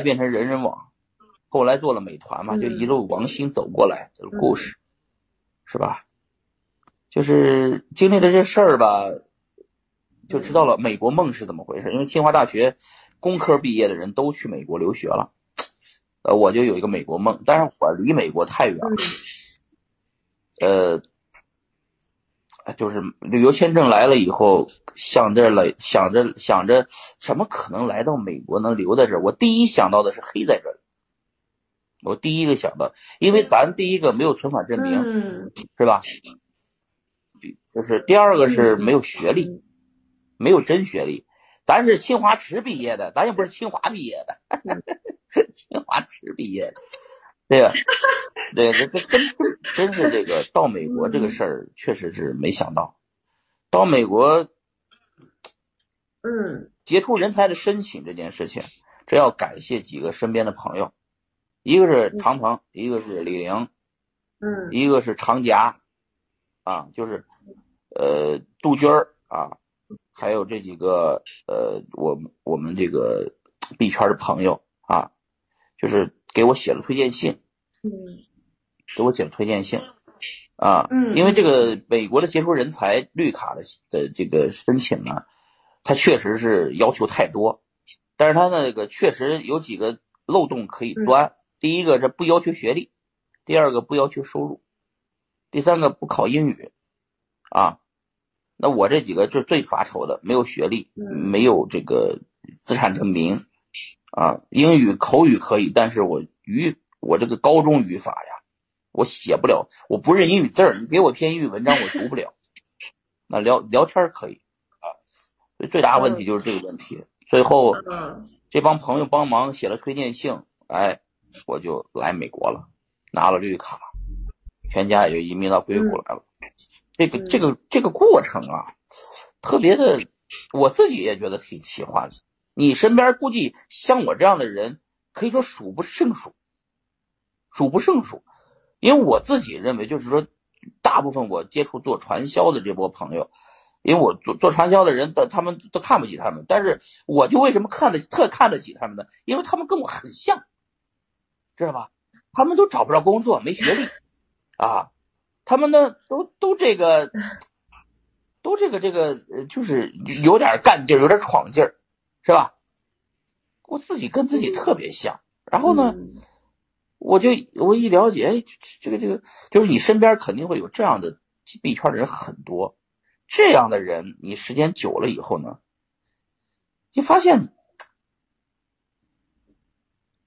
变成人人网，后来做了美团嘛，就一路王兴走过来这个故事，是吧？就是经历了这事儿吧，就知道了美国梦是怎么回事。因为清华大学工科毕业的人都去美国留学了，呃，我就有一个美国梦，但是我离美国太远了，呃，就是旅游签证来了以后，想着来想着想着怎么可能来到美国能留在这儿？我第一想到的是黑在这儿，我第一个想到，因为咱第一个没有存款证明，是吧？就是第二个是没有学历，没有真学历，咱是清华池毕业的，咱又不是清华毕业的，清华池毕业的，对吧？对，这这真真真是这个到美国这个事儿，确实是没想到，到美国，嗯，杰出人才的申请这件事情，这要感谢几个身边的朋友，一个是唐鹏，一个是李玲，嗯，一个是常佳，啊，就是。呃，杜鹃儿啊，还有这几个呃，我我们这个币圈的朋友啊，就是给我写了推荐信，嗯，给我写推荐信啊，嗯，因为这个美国的杰出人才绿卡的的这个申请呢，它确实是要求太多，但是它那个确实有几个漏洞可以钻。第一个是不要求学历，第二个不要求收入，第三个不考英语啊。那我这几个就最发愁的，没有学历，没有这个资产证明，啊，英语口语可以，但是我语我这个高中语法呀，我写不了，我不认英语字儿，你给我篇英语文章我读不了。那聊聊天可以啊，最最大问题就是这个问题。最后这帮朋友帮忙写了推荐信，哎，我就来美国了，拿了绿卡，全家也就移民到硅谷来了。这个这个这个过程啊，特别的，我自己也觉得挺奇幻的。你身边估计像我这样的人，可以说数不胜数，数不胜数。因为我自己认为，就是说，大部分我接触做传销的这波朋友，因为我做做传销的人，他们都看不起他们，但是我就为什么看得特看得起他们呢？因为他们跟我很像，知道吧？他们都找不着工作，没学历，啊。他们呢，都都这个，都这个这个，就是有点干劲儿，有点闯劲儿，是吧？我自己跟自己特别像。然后呢，我就我一了解，哎，这个这个，就是你身边肯定会有这样的币圈的人很多。这样的人，你时间久了以后呢，你发现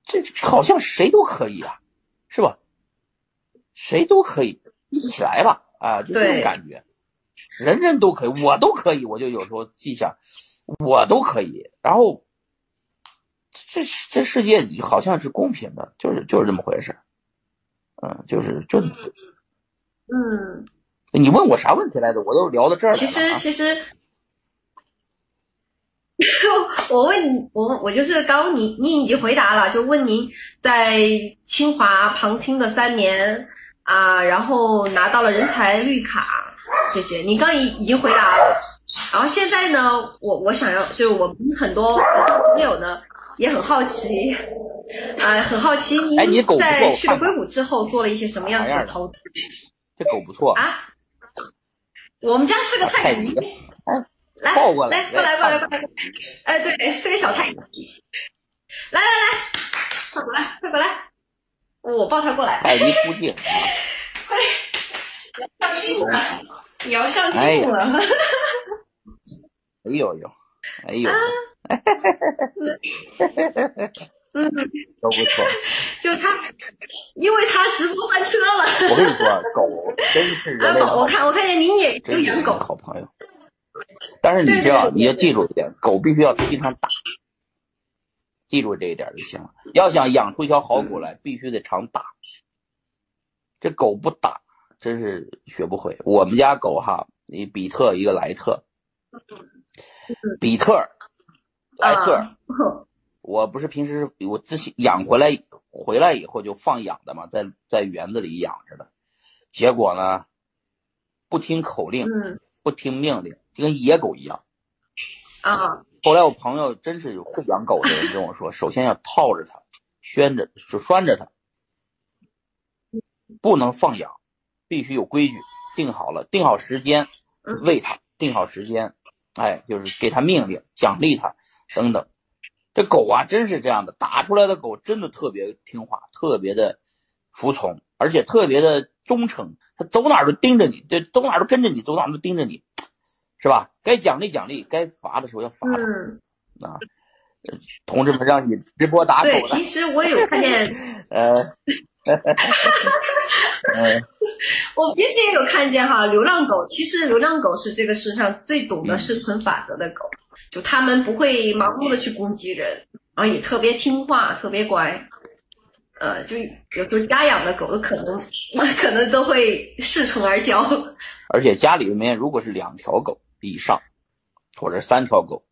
这好像谁都可以啊，是吧？谁都可以。一起来吧，啊，就这种感觉，人人都可以，我都可以，我就有时候记下，我都可以。然后，这这世界好像是公平的，就是就是这么回事，嗯，就是就，嗯，你问我啥问题来着？我都聊到这儿了。其实其实，我问你，我我就是刚你你已经回答了，就问您在清华旁听的三年。啊，然后拿到了人才绿卡，这些你刚已已经回答了。然后现在呢，我我想要，就是我们很多朋友呢也很好奇，啊，很好奇 您在去了硅谷之后做了一些什么样子的投资？这狗不错啊！我们家是个泰迪，来，抱过来，过来，过来，过来，哎，对，是个小泰迪。来来来，快过来，快过来。我抱它过来。泰迪出镜，快，要上镜了，你要上镜了。哎呦呦，哎呦，嗯，都不错。就他，因为他直播翻车了。我跟你说，狗真是人类。我看，我看见您也有养狗，好朋友。但是你知道你要记住一点，狗必须要经常打。记住这一点就行了。要想养出一条好狗来，必须得常打。这狗不打，真是学不会。我们家狗哈，一比特一个莱特，比特莱特，我不是平时我之前养回来，回来以后就放养的嘛，在在园子里养着的。结果呢，不听口令，不听命令，就跟野狗一样。啊。后来我朋友真是有会养狗的人跟我说，首先要套着它，拴着，就拴着它，不能放养，必须有规矩，定好了，定好时间喂它，定好时间，哎，就是给它命令，奖励它等等。这狗啊，真是这样的，打出来的狗真的特别听话，特别的服从，而且特别的忠诚。它走哪儿都盯着你，这走哪儿都跟着你，走哪儿都盯着你，是吧？该奖励奖励，该罚的时候要罚它啊。同志们，让你直播打狗对，平时我有看见，呃，嗯，我平时也有看见哈，流浪狗。其实流浪狗是这个世上最懂得生存法则的狗，就他们不会盲目的去攻击人，然后也特别听话，特别乖。呃，就有时候家养的狗可能 可能都会恃宠而骄。而且家里面如果是两条狗以上，或者三条狗，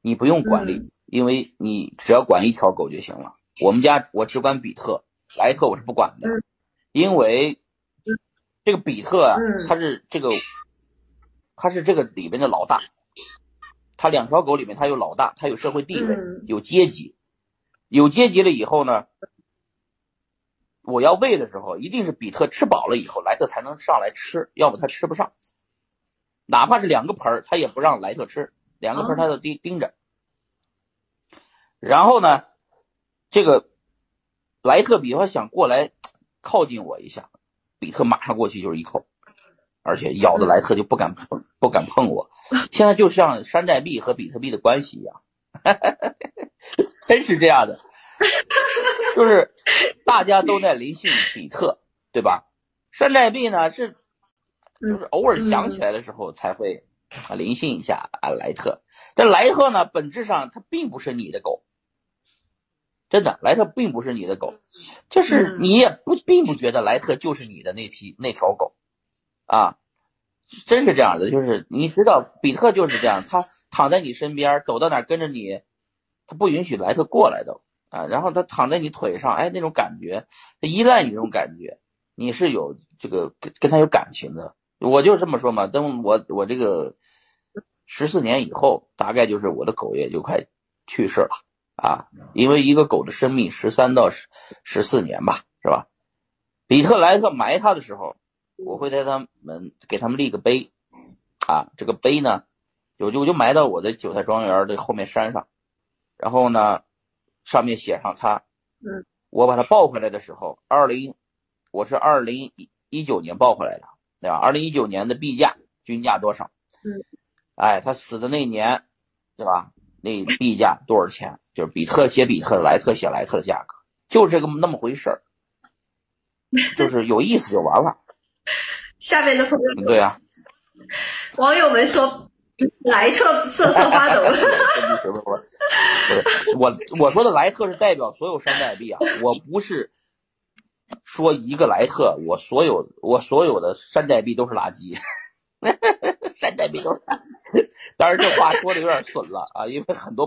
你不用管理，嗯因为你只要管一条狗就行了。我们家我只管比特，莱特我是不管的，嗯因为这个比特啊，嗯它是这个它是这个里边的老大，它两条狗里面它有老大，它有社会地位，嗯有阶级，有阶级了以后呢，我要喂的时候，一定是比特吃饱了以后，莱特才能上来吃，要不它吃不上。哪怕是两个盆儿，它也不让莱特吃，两个盆儿它都盯盯着。然后呢，这个莱特比方想过来靠近我一下，比特马上过去就是一口，而且咬的莱特就不敢碰，不敢碰我。现在就像山寨币和比特币的关系一样，真是这样的，就是大家都在临幸比特，对吧？山寨币呢是，就是偶尔想起来的时候才会啊临幸一下啊莱特，但莱特呢本质上它并不是你的狗。真的，莱特并不是你的狗，就是你也不并不觉得莱特就是你的那批那条狗，啊，真是这样的，就是你知道比特就是这样，他躺在你身边，走到哪跟着你，他不允许莱特过来的啊，然后他躺在你腿上，哎，那种感觉，他依赖你那种感觉，你是有这个跟跟他有感情的，我就这么说嘛，等我我这个十四年以后，大概就是我的狗也就快去世了。啊，因为一个狗的生命十三到十十四年吧，是吧？比特莱特埋它的时候，我会在他们给他们立个碑，啊，这个碑呢，我就我就埋到我的韭菜庄园的后面山上，然后呢，上面写上他，嗯，我把他抱回来的时候，二零，我是二零一九年抱回来的，对吧？二零一九年的币价均价多少？嗯，哎，他死的那年，对吧？那币价多少钱？就是比特写比特，莱特写莱特的价格，就这个那么回事儿，就是有意思就完了。下面的朋友，对啊，网友们说莱特瑟瑟发抖。我我说的莱特是代表所有山寨币啊，我不是说一个莱特，我所有我所有的山寨币都是垃圾，山寨币都是。当然这话说的有点损了啊，因为很多